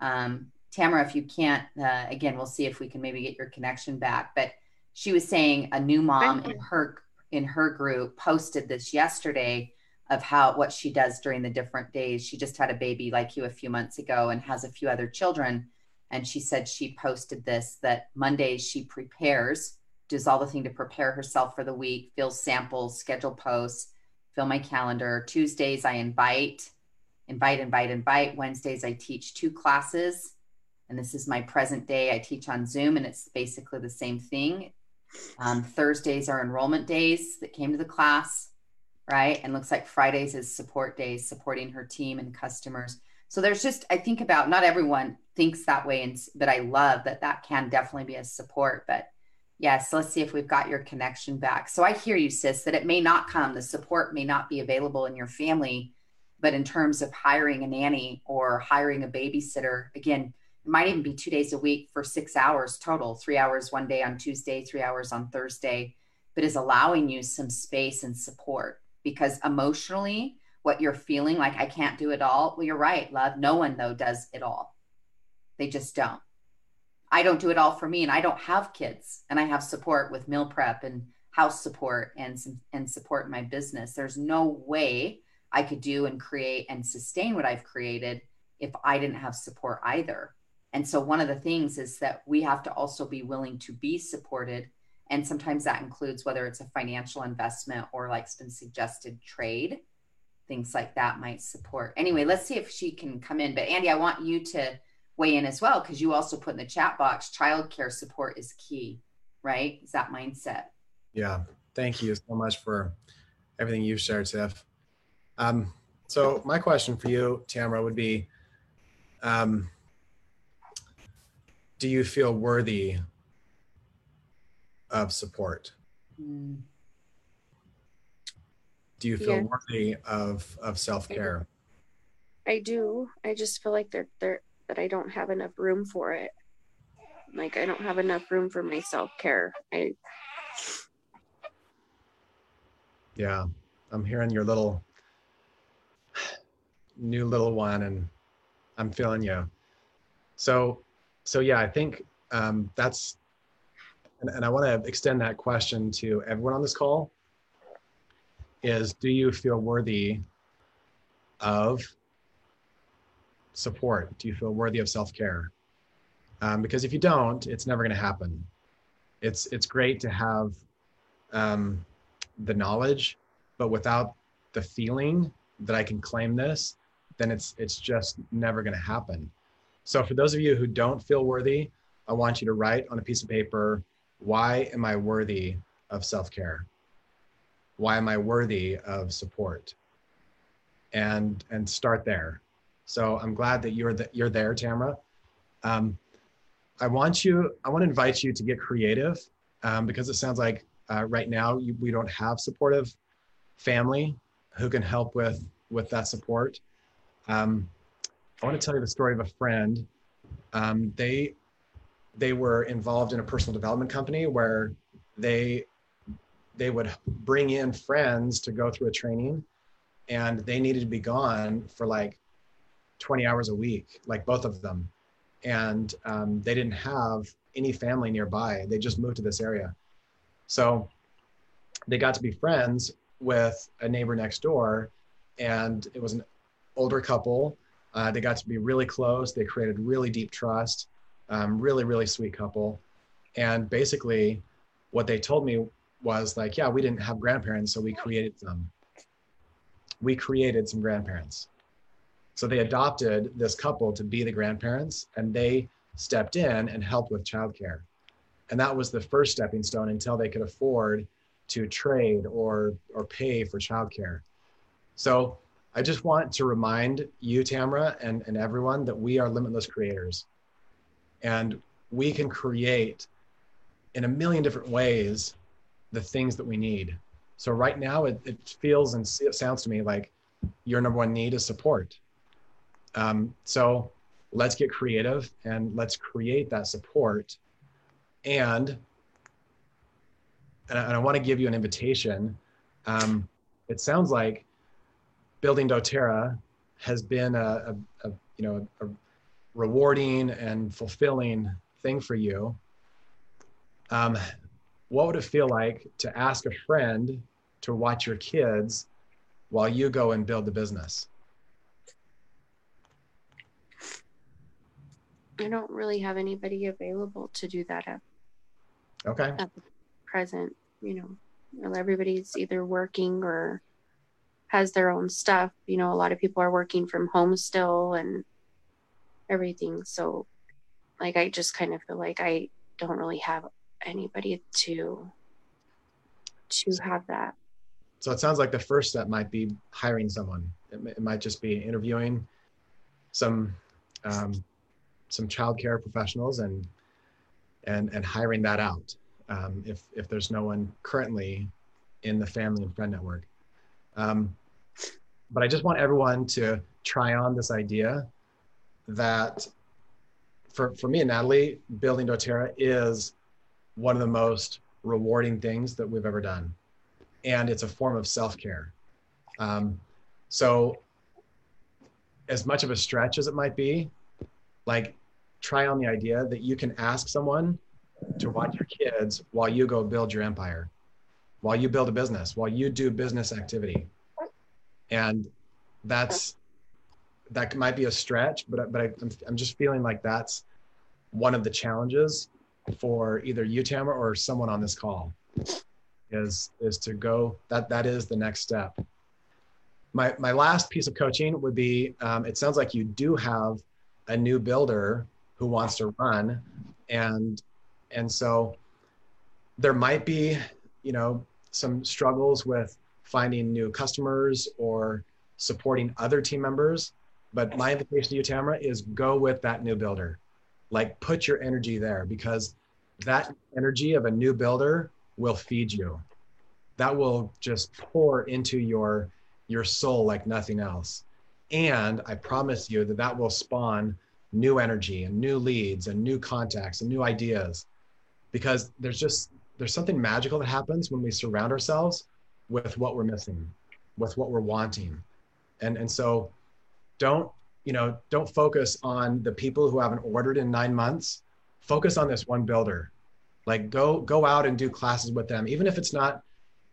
um, Tamara, if you can't, uh, again, we'll see if we can maybe get your connection back. But she was saying a new mom in her in her group posted this yesterday of how what she does during the different days. She just had a baby like you a few months ago and has a few other children. And she said she posted this that Mondays she prepares does all the thing to prepare herself for the week, fills samples, schedule posts, fill my calendar. Tuesdays I invite, invite, invite, invite. Wednesdays I teach two classes. And this is my present day. I teach on Zoom and it's basically the same thing. Um, Thursdays are enrollment days that came to the class, right? And looks like Fridays is support days, supporting her team and customers. So there's just, I think about not everyone thinks that way, and but I love that that can definitely be a support. But yes, let's see if we've got your connection back. So I hear you, sis, that it may not come, the support may not be available in your family, but in terms of hiring a nanny or hiring a babysitter, again, it might even be two days a week for six hours total, three hours one day on Tuesday, three hours on Thursday, but is allowing you some space and support because emotionally, what you're feeling like I can't do it all. Well, you're right, love. No one though does it all. They just don't. I don't do it all for me and I don't have kids and I have support with meal prep and house support and and support in my business. There's no way I could do and create and sustain what I've created if I didn't have support either. And so one of the things is that we have to also be willing to be supported and sometimes that includes whether it's a financial investment or like's been suggested trade things like that might support. Anyway, let's see if she can come in. But Andy, I want you to weigh in as well because you also put in the chat box childcare support is key, right? Is that mindset? Yeah. Thank you so much for everything you've shared, Tiff. Um, so my question for you, Tamara, would be um, do you feel worthy of support? Mm, Do you feel Yeah. worthy of of self-care? I do. I just feel like they're they're that I don't have enough room for it. Like I don't have enough room for my self care. I Yeah. I'm hearing your little new little one and I'm feeling you. So so yeah, I think um that's and, and I want to extend that question to everyone on this call is do you feel worthy of support? Do you feel worthy of self-care? Um, because if you don't, it's never going to happen. It's it's great to have um, the knowledge, but without the feeling that I can claim this, then it's it's just never going to happen. So for those of you who don't feel worthy, I want you to write on a piece of paper, why am I worthy of self-care? Why am I worthy of support? And and start there. So I'm glad that you're the, you're there, Tamara. Um, I want you. I want to invite you to get creative um, because it sounds like uh, right now you, we don't have supportive family who can help with with that support. Um, I want to tell you the story of a friend. Um, they they were involved in a personal development company where they they would bring in friends to go through a training and they needed to be gone for like 20 hours a week like both of them. And um, they didn't have any family nearby. They just moved to this area. So they got to be friends with a neighbor next door and it was an older couple. Uh, they got to be really close. They created really deep trust um, really really sweet couple. And basically what they told me was like yeah we didn't have grandparents so we created them we created some grandparents. So they adopted this couple to be the grandparents and they stepped in and helped with childcare. And that was the first stepping stone until they could afford to trade or or pay for childcare. So i just want to remind you tamara and, and everyone that we are limitless creators and we can create in a million different ways the things that we need. So right now it, it feels and it sounds to me like your number one need is support. Um, so let's get creative and let's create that support. And and I, and I want to give you an invitation. Um, it sounds like building doTERRA has been a, a, a you know a, rewarding and fulfilling thing for you, um, what would it feel like to ask a friend to watch your kids while you go and build the business? I don't really have anybody available to do that at, okay. at the present. You know, well, everybody's either working or has their own stuff. You know, a lot of people are working from home still and everything. So, like, I just kind of feel like I don't really have anybody to to have that. So it sounds like the first step might be hiring someone. It, it might just be interviewing some um, some childcare professionals and and and hiring that out um, if if there's no one currently in the family and friend network. Um, but I just want everyone to try on this idea that for, for me and Natalie, building doTERRA is one of the most rewarding things that we've ever done. And it's a form of self care. Um, so, as much of a stretch as it might be, like try on the idea that you can ask someone to watch your kids while you go build your empire, while you build a business, while you do business activity. And that's that might be a stretch, but but I, am I'm just feeling like that's one of the challenges for either you, Tamara, or someone on this call is is to go that that is the next step. My my last piece of coaching would be um, it sounds like you do have a new builder who wants to run, and and so there might be you know some struggles with finding new customers or supporting other team members but my invitation to you, Tamara, is go with that new builder. Like put your energy there because that energy of a new builder will feed you. That will just pour into your your soul like nothing else. And I promise you that that will spawn new energy and new leads and new contacts and new ideas because there's just there's something magical that happens when we surround ourselves with what we're missing with what we're wanting and and so don't you know don't focus on the people who haven't ordered in nine months focus on this one builder Like go go out and do classes with them, even if it's not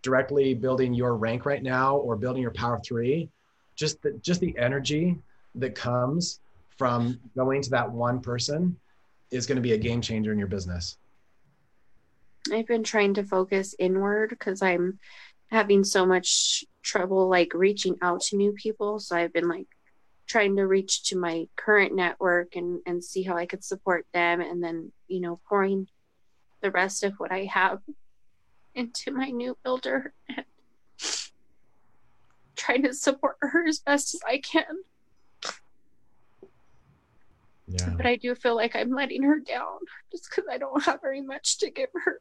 directly building your rank right now or building your power three. Just the just the energy that comes from going to that one person is going to be a game changer in your business. I've been trying to focus inward because I'm having so much trouble like reaching out to new people. So I've been like trying to reach to my current network and and see how I could support them and then, you know, pouring the rest of what I have into my new builder and trying to support her as best as I can. Yeah. But I do feel like I'm letting her down just because I don't have very much to give her.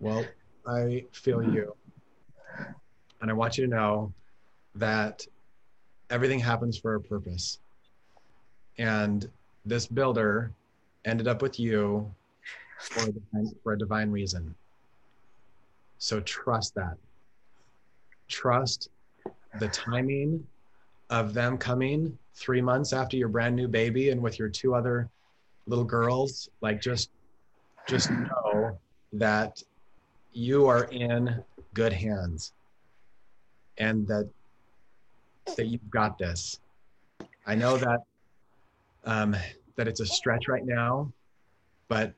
Well, I feel you. And I want you to know that everything happens for a purpose. And this builder ended up with you for a divine, for a divine reason. So trust that. Trust the timing of them coming three months after your brand new baby and with your two other little girls. Like just just know that you are in good hands and that that you've got this. I know that um, that it's a stretch right now, but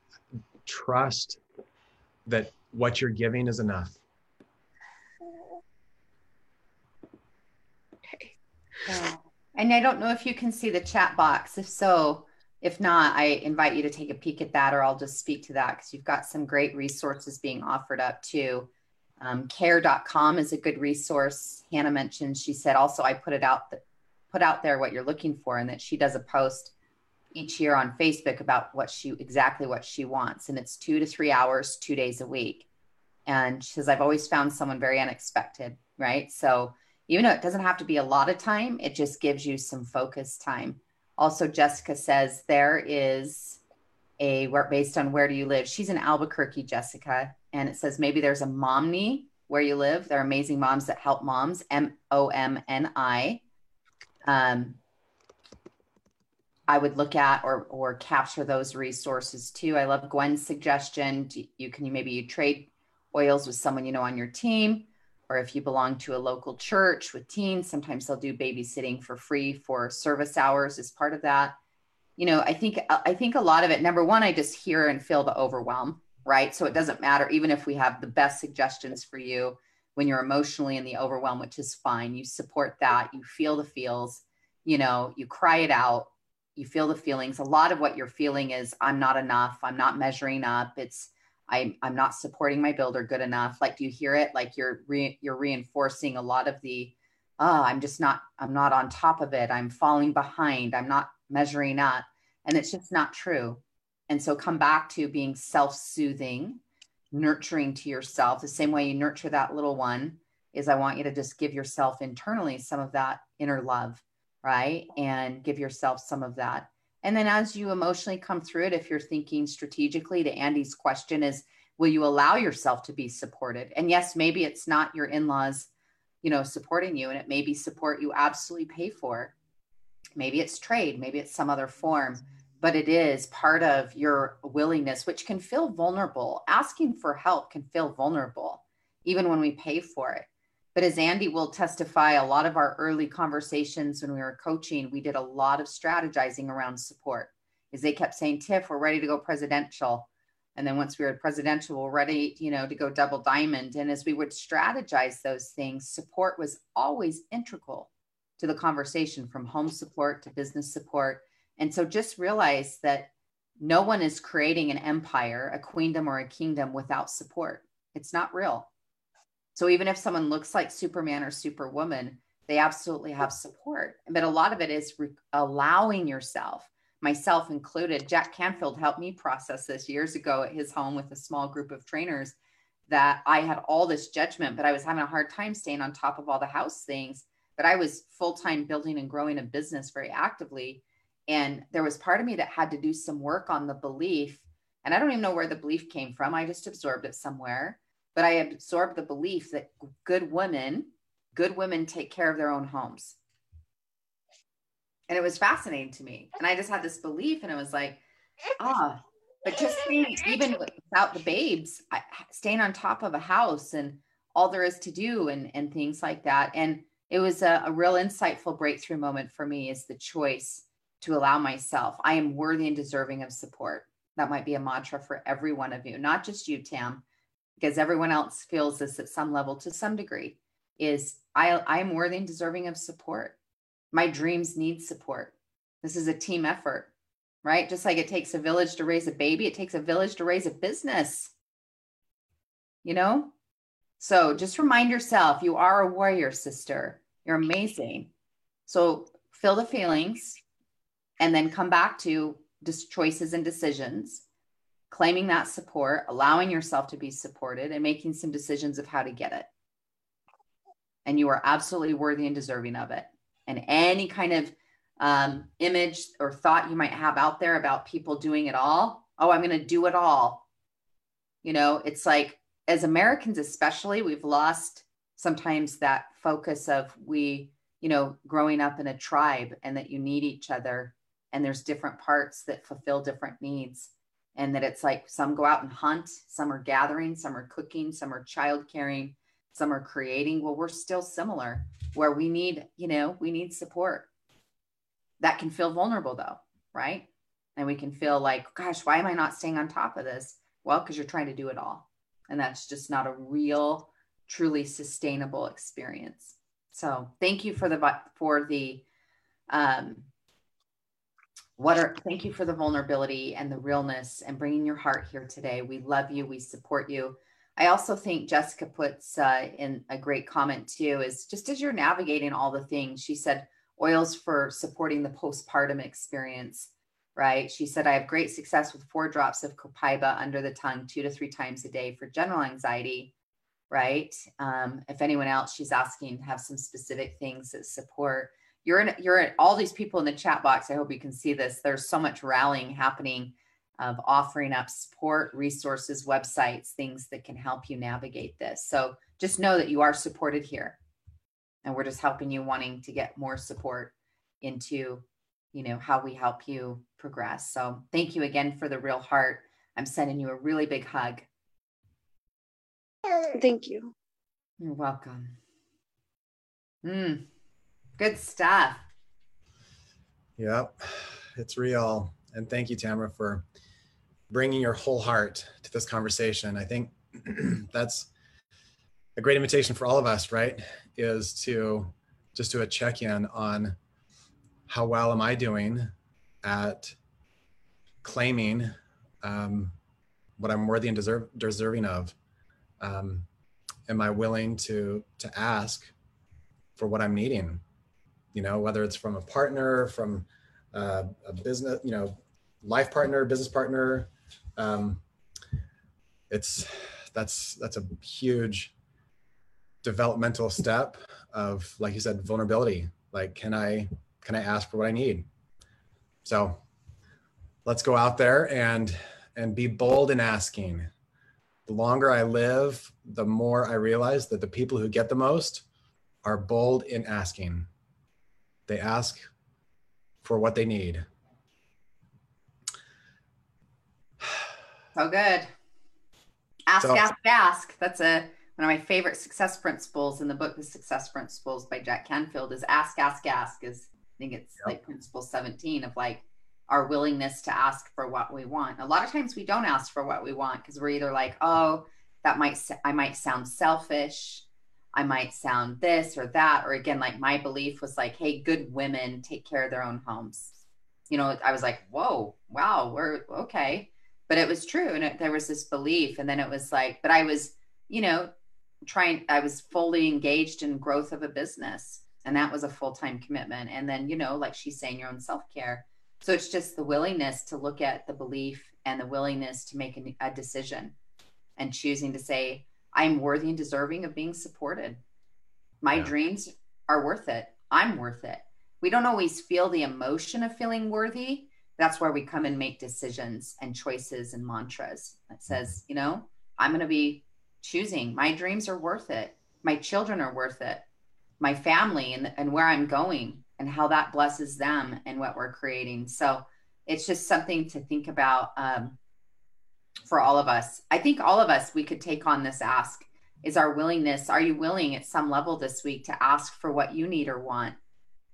trust that what you're giving is enough. Okay. Yeah. And I don't know if you can see the chat box. If so, if not, I invite you to take a peek at that, or I'll just speak to that because you've got some great resources being offered up too. Um, care.com is a good resource. Hannah mentioned, she said also, I put it out, that, put out there what you're looking for, and that she does a post each year on Facebook about what she exactly what she wants. And it's two to three hours, two days a week. And she says, I've always found someone very unexpected, right? So even though it doesn't have to be a lot of time, it just gives you some focus time. Also, Jessica says there is a based on where do you live. She's in Albuquerque, Jessica, and it says maybe there's a momni where you live. There are amazing moms that help moms. M O M N I. Um, I would look at or or capture those resources too. I love Gwen's suggestion. You can you maybe you trade oils with someone you know on your team, or if you belong to a local church with teens, sometimes they'll do babysitting for free for service hours as part of that. You know, I think I think a lot of it. Number one, I just hear and feel the overwhelm, right? So it doesn't matter even if we have the best suggestions for you when you're emotionally in the overwhelm, which is fine. You support that. You feel the feels. You know, you cry it out you feel the feelings a lot of what you're feeling is i'm not enough i'm not measuring up it's i'm, i'm not supporting my builder good enough like do you hear it like you're re, you're reinforcing a lot of the oh i'm just not i'm not on top of it i'm falling behind i'm not measuring up and it's just not true and so come back to being self-soothing nurturing to yourself the same way you nurture that little one is i want you to just give yourself internally some of that inner love right? And give yourself some of that. And then as you emotionally come through it, if you're thinking strategically, to Andy's question is, will you allow yourself to be supported? And yes, maybe it's not your in-laws, you know, supporting you, and it may be support you absolutely pay for. Maybe it's trade, maybe it's some other form, but it is part of your willingness, which can feel vulnerable. Asking for help can feel vulnerable, even when we pay for it. But as Andy will testify, a lot of our early conversations when we were coaching, we did a lot of strategizing around support. Is they kept saying, Tiff, we're ready to go presidential. And then once we were presidential, we're ready, you know, to go double diamond. And as we would strategize those things, support was always integral to the conversation from home support to business support. And so just realize that no one is creating an empire, a queendom or a kingdom without support. It's not real. So even if someone looks like Superman or Superwoman, they absolutely have support. But a lot of it is re- allowing yourself, myself included. Jack Canfield helped me process this years ago at his home with a small group of trainers that I had all this judgment, but I was having a hard time staying on top of all the house things. But I was full time building and growing a business very actively. And there was part of me that had to do some work on the belief. And I don't even know where the belief came from. I just absorbed it somewhere but I absorbed the belief that good women, good women take care of their own homes. And it was fascinating to me. And I just had this belief, and it was like, ah, but just being even without the babes staying on top of a house and all there is to do and and things like that and it was a, a real insightful breakthrough moment for me is the choice to allow myself i am worthy and deserving of support that might be a mantra for every one of you not just you tam because everyone else feels this at some level to some degree is i i am worthy and deserving of support my dreams need support this is a team effort right? Just like it takes a village to raise a baby, it takes a village to raise a business. You know? So just remind yourself you are a warrior, sister. You're amazing. So feel the feelings and then come back to just choices and decisions, claiming that support, allowing yourself to be supported, and making some decisions of how to get it. And you are absolutely worthy and deserving of it. And any kind of um, image or thought you might have out there about people doing it all. Oh, I'm going to do it all. You know, it's like as Americans, especially, we've lost sometimes that focus of we, you know, growing up in a tribe and that you need each other and there's different parts that fulfill different needs. And that it's like some go out and hunt, some are gathering, some are cooking, some are child caring, some are creating. Well, we're still similar where we need, you know, we need support that can feel vulnerable though, right? And we can feel like, gosh, why am I not staying on top of this? Well, because you're trying to do it all. And that's just not a real, truly sustainable experience. So thank you for the for the um, what are thank you for the vulnerability and the realness and bringing your heart here today. We love you. We support you. I also think Jessica puts uh, in a great comment too. Is just as you're navigating all the things, she said, oils for supporting the postpartum experience, right? She said, I have great success with four drops of copaiba under the tongue two to three times a day for general anxiety, right? Um, if anyone else, she's asking have some specific things that support. You're in, you're in all these people in the chat box. I hope you can see this. There's so much rallying happening of offering up support, resources, websites, things that can help you navigate this. So just know that you are supported here and we're just helping you wanting to get more support into you know how we help you progress so thank you again for the real heart i'm sending you a really big hug thank you. You're welcome. Mm, good stuff. Yep it's real. And thank you tamara for bringing your whole heart to this conversation. I think that's a great invitation for all of us right? Is to just do a check in on how well am I doing at claiming um, what I'm worthy and deserve, deserving of. Um, am I willing to to ask for what I'm needing? You know, whether it's from a partner, from uh, a business, you know, life partner, business partner. Um, it's that's that's a huge developmental step of like you said vulnerability like can i can i ask for what i need so let's go out there and and be bold in asking the longer i live the more i realize that the people who get the most are bold in asking they ask for what they need so good ask so, ask ask that's a one of my favorite success principles in the book, The Success Principles by Jack Canfield, is ask, ask, ask. Is I think it's yep. like principle 17 of like our willingness to ask for what we want. A lot of times we don't ask for what we want because we're either like, oh, that might I might sound selfish. I might sound this or that. Or again, like my belief was like, hey, good women take care of their own homes. You know, I was like, whoa, wow, we're okay. But it was true. And it, there was this belief. And then it was like, but I was, you know, trying i was fully engaged in growth of a business and that was a full-time commitment and then you know like she's saying your own self-care so it's just the willingness to look at the belief and the willingness to make a, a decision and choosing to say i'm worthy and deserving of being supported. My yeah. dreams are worth it. I'm worth it. We don't always feel the emotion of feeling worthy. That's where we come and make decisions and choices and mantras that mm-hmm. says you know i'm going to be choosing. My dreams are worth it. My children are worth it. My family and, and where i'm going and how that blesses them and what we're creating so it's just something to think about um, for all of us. I think all of us, we could take on this ask is our willingness. Are you willing at some level this week to ask for what you need or want?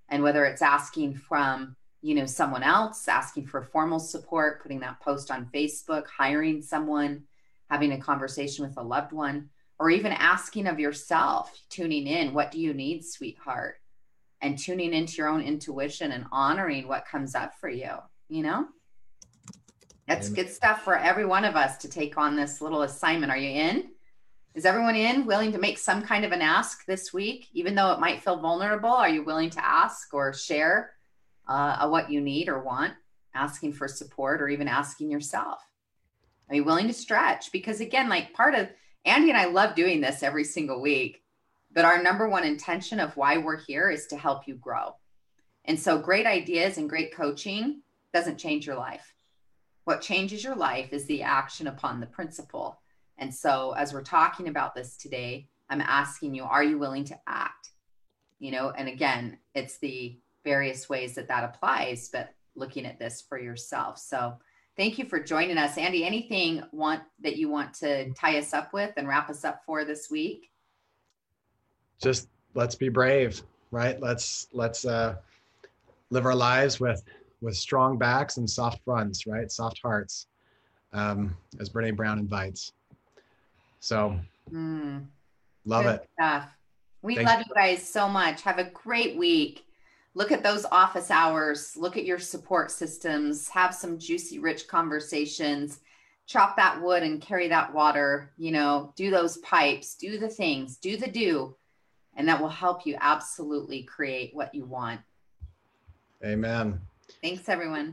And whether it's asking from, you know, someone else, asking for formal support, putting that post on Facebook, hiring someone, having a conversation with a loved one, or even asking of yourself, tuning in, what do you need, sweetheart? And tuning into your own intuition and honoring what comes up for you, you know? That's Amen. good stuff for every one of us to take on this little assignment. Are you in? Is everyone in willing to make some kind of an ask this week, even though it might feel vulnerable? Are you willing to ask or share uh, what you need or want, asking for support, or even asking yourself? Are you willing to stretch? Because again, like part of Andy and I love doing this every single week, but our number one intention of why we're here is to help you grow. And so, great ideas and great coaching doesn't change your life. What changes your life is the action upon the principle. And so, as we're talking about this today, I'm asking you, are you willing to act? You know, and again, it's the various ways that that applies, but looking at this for yourself. So, thank you for joining us. Andy, anything want that you want to tie us up with and wrap us up for this week? Just let's be brave, right? Let's let's uh live our lives with with strong backs and soft fronts, right? Soft hearts, um, as Brene Brown invites. So, mm, love Good it. Stuff. We Thanks. love you guys so much. Have a great week look at those office hours, look at your support systems, have some juicy, rich conversations, chop that wood and carry that water, you know, do those pipes, do the things, do the do, and that will help you absolutely create what you want. Amen. Thanks, everyone.